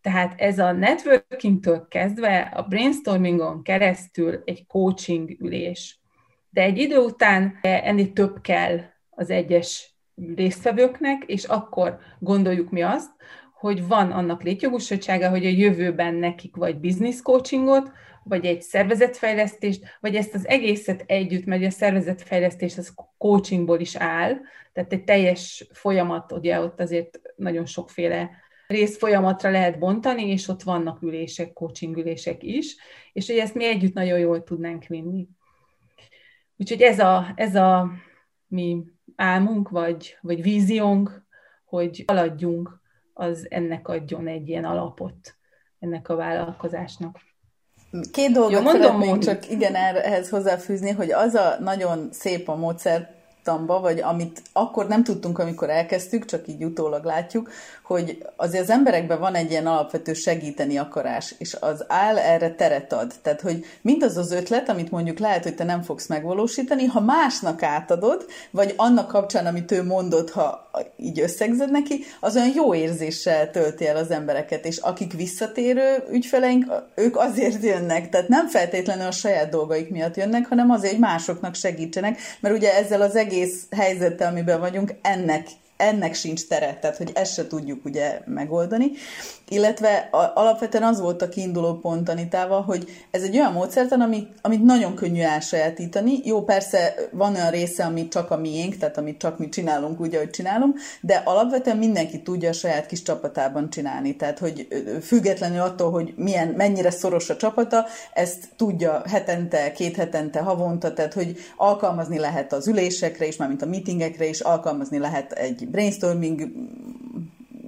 E: Tehát ez a networkingtől kezdve a brainstormingon keresztül egy coaching ülés. De egy idő után ennél több kell az egyes résztvevőknek, és akkor gondoljuk mi azt, hogy van annak létjogosultsága, hogy a jövőben nekik vagy business coachingot, vagy egy szervezetfejlesztést, vagy ezt az egészet együtt, mert a szervezetfejlesztés az coachingból is áll, tehát egy teljes folyamat, ugye ott azért nagyon sokféle részfolyamatra lehet bontani, és ott vannak ülések, coaching ülések is, és hogy ezt mi együtt nagyon jól tudnánk vinni. Úgyhogy ez a, ez a mi álmunk, vagy, vagy víziónk, hogy haladjunk, az ennek adjon egy ilyen alapot ennek a vállalkozásnak.
D: Két dolgot Jó, mondom, szeretnék csak igen ehhez hozzáfűzni, hogy az a nagyon szép a módszer, tamba, vagy amit akkor nem tudtunk, amikor elkezdtük, csak így utólag látjuk, hogy azért az emberekben van egy ilyen alapvető segíteni akarás, és az áll erre teret ad. Tehát, hogy mindaz az ötlet, amit mondjuk lehet, hogy te nem fogsz megvalósítani, ha másnak átadod, vagy annak kapcsán, amit ő mondott, ha így összegzed neki, az olyan jó érzéssel tölti el az embereket, és akik visszatérő ügyfeleink, ők azért jönnek, tehát nem feltétlenül a saját dolgaik miatt jönnek, hanem azért, hogy másoknak segítsenek, mert ugye ezzel az egész helyzettel, amiben vagyunk, ennek ennek sincs tere, tehát hogy ezt se tudjuk ugye megoldani. Illetve a, alapvetően az volt a kiinduló pont Anitával, hogy ez egy olyan módszertan, amit, amit nagyon könnyű elsajátítani. Jó, persze van olyan része, ami csak a miénk, tehát amit csak mi csinálunk úgy, ahogy csinálunk, de alapvetően mindenki tudja a saját kis csapatában csinálni. Tehát, hogy függetlenül attól, hogy milyen, mennyire szoros a csapata, ezt tudja hetente, két hetente, havonta, tehát, hogy alkalmazni lehet az ülésekre is, mármint a meetingekre is, alkalmazni lehet egy brainstorming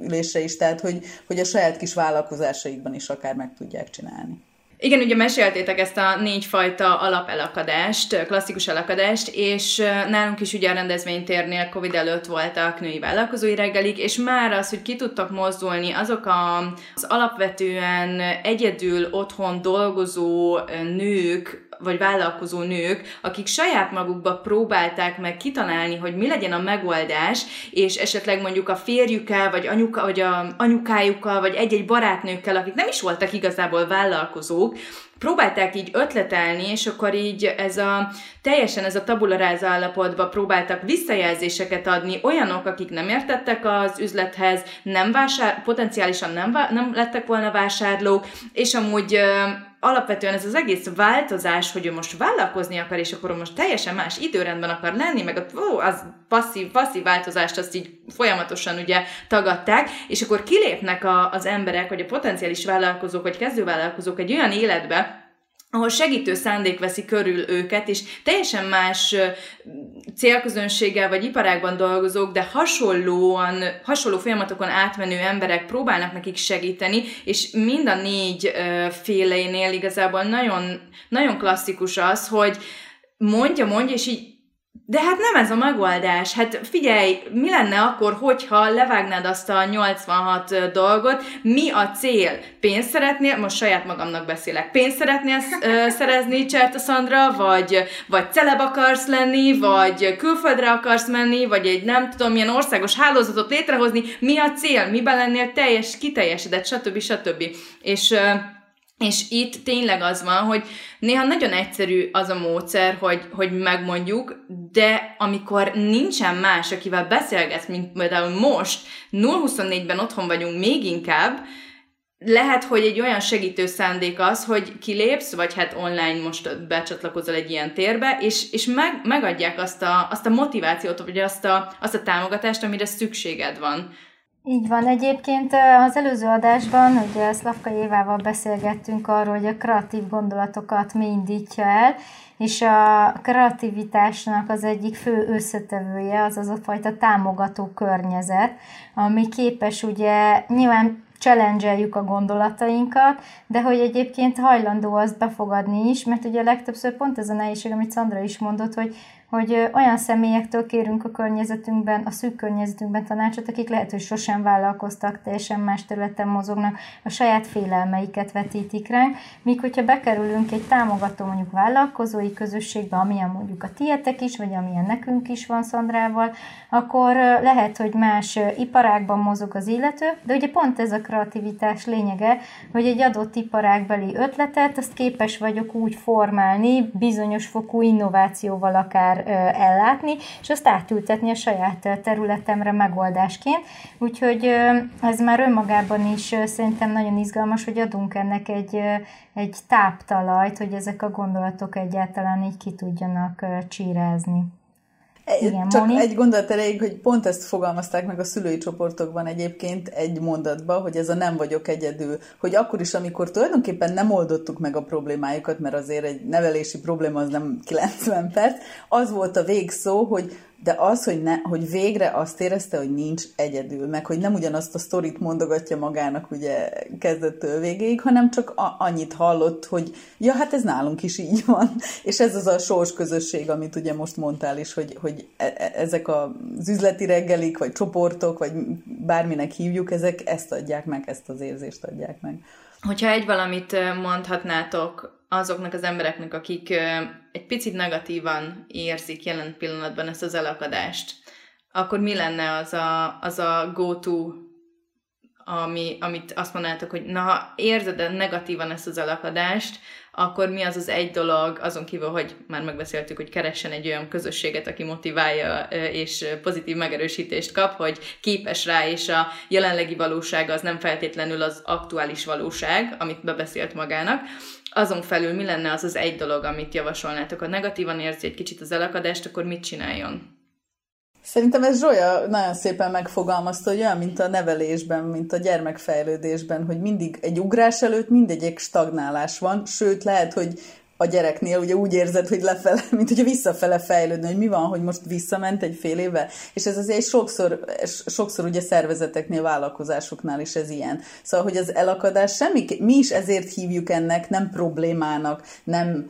D: ülésre is, tehát hogy, hogy a saját kis vállalkozásaikban is akár meg tudják csinálni.
B: Igen, ugye meséltétek ezt a négyfajta alapelakadást, klasszikus elakadást, és nálunk is ugye a rendezvénytérnél Covid előtt voltak női vállalkozói reggelik, és már az, hogy ki tudtak mozdulni azok a, az alapvetően egyedül otthon dolgozó nők, vagy vállalkozó nők, akik saját magukba próbálták meg kitalálni, hogy mi legyen a megoldás, és esetleg mondjuk a férjükkel, vagy, anyuka, vagy a anyukájukkal, vagy egy-egy barátnőkkel, akik nem is voltak igazából vállalkozók, próbálták így ötletelni, és akkor így ez a teljesen ez a tabularáza állapotba próbáltak visszajelzéseket adni olyanok, akik nem értettek az üzlethez, nem vásár, potenciálisan nem, nem lettek volna vásárlók, és amúgy alapvetően ez az egész változás, hogy ő most vállalkozni akar, és akkor most teljesen más időrendben akar lenni, meg ó, az passzív, passzív változást azt így folyamatosan ugye tagadták, és akkor kilépnek a, az emberek, vagy a potenciális vállalkozók, vagy kezdővállalkozók egy olyan életbe, ahol segítő szándék veszi körül őket, és teljesen más célközönséggel vagy iparágban dolgozók, de hasonlóan, hasonló folyamatokon átmenő emberek próbálnak nekik segíteni, és mind a négy féleinél igazából nagyon, nagyon klasszikus az, hogy mondja, mondja, és így de hát nem ez a megoldás. Hát figyelj, mi lenne akkor, hogyha levágnád azt a 86 dolgot, mi a cél? Pénzt szeretnél, most saját magamnak beszélek, pénzt szeretnél szerezni Cserta Szandra, vagy, vagy celeb akarsz lenni, vagy külföldre akarsz menni, vagy egy nem tudom milyen országos hálózatot létrehozni, mi a cél? Miben lennél teljes, kiteljesedett, stb. stb. És és itt tényleg az van, hogy néha nagyon egyszerű az a módszer, hogy, hogy megmondjuk, de amikor nincsen más, akivel beszélgetsz, mint például most, 0-24-ben otthon vagyunk még inkább, lehet, hogy egy olyan segítő szándék az, hogy kilépsz, vagy hát online most becsatlakozol egy ilyen térbe, és, és meg, megadják azt a, azt a motivációt, vagy azt a, azt a támogatást, amire szükséged van.
A: Így van. Egyébként az előző adásban, ugye Szlavka Évával beszélgettünk arról, hogy a kreatív gondolatokat mi indítja el, és a kreativitásnak az egyik fő összetevője az az a fajta támogató környezet, ami képes ugye nyilván challenge a gondolatainkat, de hogy egyébként hajlandó azt befogadni is, mert ugye legtöbbször pont ez a nehézség, amit Szandra is mondott, hogy hogy olyan személyektől kérünk a környezetünkben, a szűk környezetünkben tanácsot, akik lehet, hogy sosem vállalkoztak, teljesen más területen mozognak, a saját félelmeiket vetítik ránk, míg hogyha bekerülünk egy támogató mondjuk vállalkozói közösségbe, amilyen mondjuk a tietek is, vagy amilyen nekünk is van Szandrával, akkor lehet, hogy más iparágban mozog az illető, de ugye pont ez a kreativitás lényege, hogy egy adott iparágbeli ötletet, azt képes vagyok úgy formálni, bizonyos fokú innovációval akár ellátni, és azt átültetni a saját területemre megoldásként. Úgyhogy ez már önmagában is szerintem nagyon izgalmas, hogy adunk ennek egy, egy táptalajt, hogy ezek a gondolatok egyáltalán így ki tudjanak csírázni.
D: Igen, Csak Moni? egy gondolat erejéig, hogy pont ezt fogalmazták meg a szülői csoportokban egyébként egy mondatban, hogy ez a nem vagyok egyedül, hogy akkor is, amikor tulajdonképpen nem oldottuk meg a problémájukat, mert azért egy nevelési probléma az nem 90 perc, az volt a végszó, hogy de az, hogy, ne, hogy végre azt érezte, hogy nincs egyedül, meg hogy nem ugyanazt a sztorit mondogatja magának ugye kezdettől végéig, hanem csak a, annyit hallott, hogy ja, hát ez nálunk is így van. És ez az a sors közösség, amit ugye most mondtál is, hogy, hogy e, e, ezek az üzleti reggelik, vagy csoportok, vagy bárminek hívjuk, ezek ezt adják meg, ezt az érzést adják meg.
B: Hogyha egy valamit mondhatnátok azoknak az embereknek, akik egy picit negatívan érzik jelen pillanatban ezt az elakadást, akkor mi lenne az a, az a go-to, ami, amit azt mondanátok, hogy na, ha érzed negatívan ezt az elakadást, akkor mi az az egy dolog, azon kívül, hogy már megbeszéltük, hogy keressen egy olyan közösséget, aki motiválja és pozitív megerősítést kap, hogy képes rá, és a jelenlegi valóság az nem feltétlenül az aktuális valóság, amit bebeszélt magának, azon felül mi lenne az az egy dolog, amit javasolnátok? Ha negatívan érzi egy kicsit az elakadást, akkor mit csináljon?
D: Szerintem ez Zsolya nagyon szépen megfogalmazta, hogy olyan, mint a nevelésben, mint a gyermekfejlődésben, hogy mindig egy ugrás előtt mindegyik stagnálás van, sőt lehet, hogy a gyereknél ugye úgy érzed, hogy lefele, mint hogyha visszafele fejlődne, hogy mi van, hogy most visszament egy fél évvel, és ez azért sokszor, sokszor ugye szervezeteknél, vállalkozásoknál is ez ilyen. Szóval, hogy az elakadás semmi, mi is ezért hívjuk ennek, nem problémának, nem,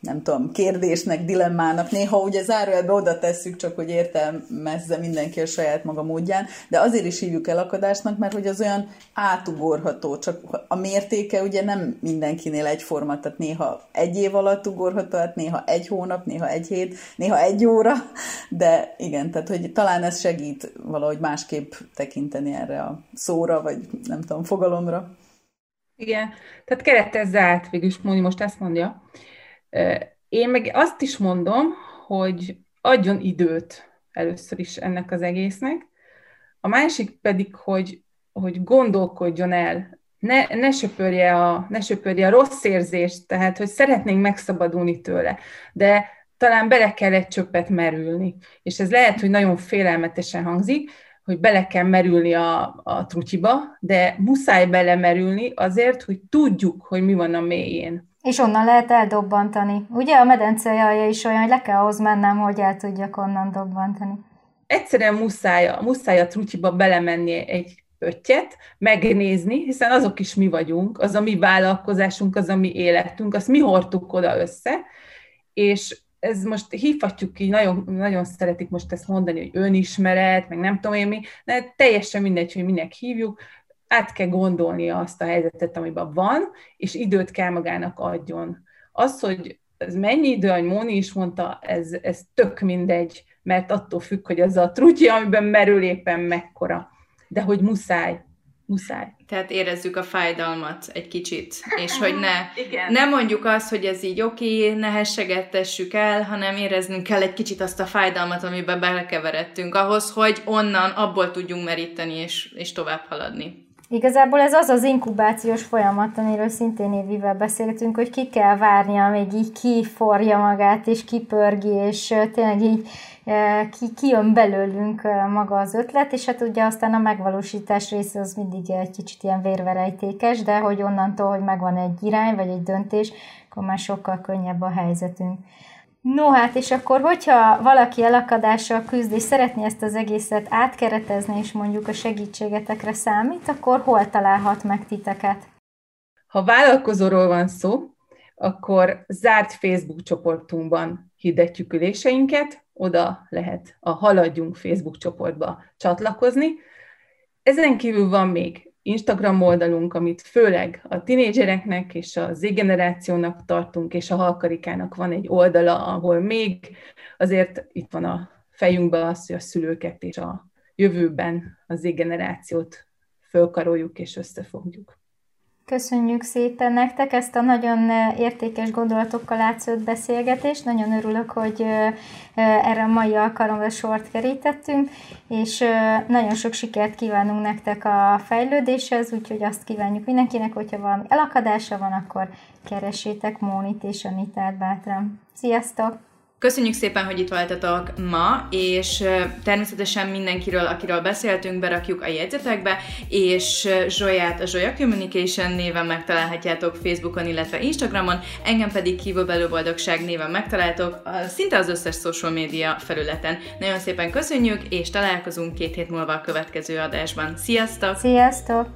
D: nem tudom, kérdésnek, dilemmának. Néha ugye zárójelbe oda tesszük, csak hogy értelmezze mindenki a saját maga módján, de azért is hívjuk el akadásnak, mert hogy az olyan átugorható, csak a mértéke ugye nem mindenkinél egyforma, tehát néha egy év alatt ugorható, hát néha egy hónap, néha egy hét, néha egy óra, de igen, tehát hogy talán ez segít valahogy másképp tekinteni erre a szóra, vagy nem tudom, fogalomra.
E: Igen, tehát keretezze át, végülis Móni most ezt mondja, én meg azt is mondom, hogy adjon időt először is ennek az egésznek, a másik pedig, hogy, hogy gondolkodjon el, ne, ne, söpörje a, ne söpörje a rossz érzést, tehát, hogy szeretnénk megszabadulni tőle, de talán bele kell egy csöppet merülni. És ez lehet, hogy nagyon félelmetesen hangzik, hogy bele kell merülni a, a trutyiba, de muszáj belemerülni azért, hogy tudjuk, hogy mi van a mélyén.
A: És onnan lehet eldobbantani. Ugye a medence alja is olyan, hogy le kell ahhoz mennem, hogy el tudjak onnan dobbantani.
E: Egyszerűen muszáj, muszáj a trutyiba belemenni egy pöttyet, megnézni, hiszen azok is mi vagyunk, az a mi vállalkozásunk, az a mi életünk, azt mi hordtuk oda össze, és ez most hívhatjuk ki, nagyon, nagyon szeretik most ezt mondani, hogy önismeret, meg nem tudom én mi, de teljesen mindegy, hogy minek hívjuk, át kell gondolnia azt a helyzetet, amiben van, és időt kell magának adjon. Az, hogy ez mennyi idő, ahogy Móni is mondta, ez, ez tök mindegy, mert attól függ, hogy az a trutyi, amiben merül éppen mekkora. De hogy muszáj, muszáj.
B: Tehát érezzük a fájdalmat egy kicsit, és hogy ne, Igen. ne mondjuk azt, hogy ez így oké, okay, ne hessegettessük el, hanem éreznünk kell egy kicsit azt a fájdalmat, amiben belekeveredtünk, ahhoz, hogy onnan abból tudjunk meríteni, és, és tovább haladni.
A: Igazából ez az az inkubációs folyamat, amiről szintén Évivel beszéltünk, hogy ki kell várnia, amíg így kiforja magát, és kipörgi, és tényleg így ki, kijön belőlünk maga az ötlet, és hát ugye aztán a megvalósítás része az mindig egy kicsit ilyen vérverejtékes, de hogy onnantól, hogy megvan egy irány, vagy egy döntés, akkor már sokkal könnyebb a helyzetünk. No hát, és akkor, hogyha valaki elakadással küzd, és szeretné ezt az egészet átkeretezni, és mondjuk a segítségetekre számít, akkor hol találhat meg titeket?
E: Ha vállalkozóról van szó, akkor zárt Facebook csoportunkban hirdetjük üléseinket, oda lehet a Haladjunk Facebook csoportba csatlakozni. Ezen kívül van még Instagram oldalunk, amit főleg a tinédzsereknek és a Z-generációnak tartunk, és a Halkarikának van egy oldala, ahol még azért itt van a fejünkben az, hogy a szülőket és a jövőben az Z-generációt fölkaroljuk és összefogjuk.
A: Köszönjük szépen nektek ezt a nagyon értékes gondolatokkal átszőtt beszélgetést. Nagyon örülök, hogy erre a mai alkalomra sort kerítettünk, és nagyon sok sikert kívánunk nektek a fejlődéshez, úgyhogy azt kívánjuk mindenkinek, hogyha valami elakadása van, akkor keresétek Mónit és Anitát bátran. Sziasztok!
B: Köszönjük szépen, hogy itt voltatok ma, és természetesen mindenkiről, akiről beszéltünk, berakjuk a jegyzetekbe, és Zsolyát a Zsolya Communication néven megtalálhatjátok Facebookon, illetve Instagramon, engem pedig kívülbelül boldogság néven megtaláltok szinte az összes social média felületen. Nagyon szépen köszönjük, és találkozunk két hét múlva a következő adásban. Sziasztok!
A: Sziasztok!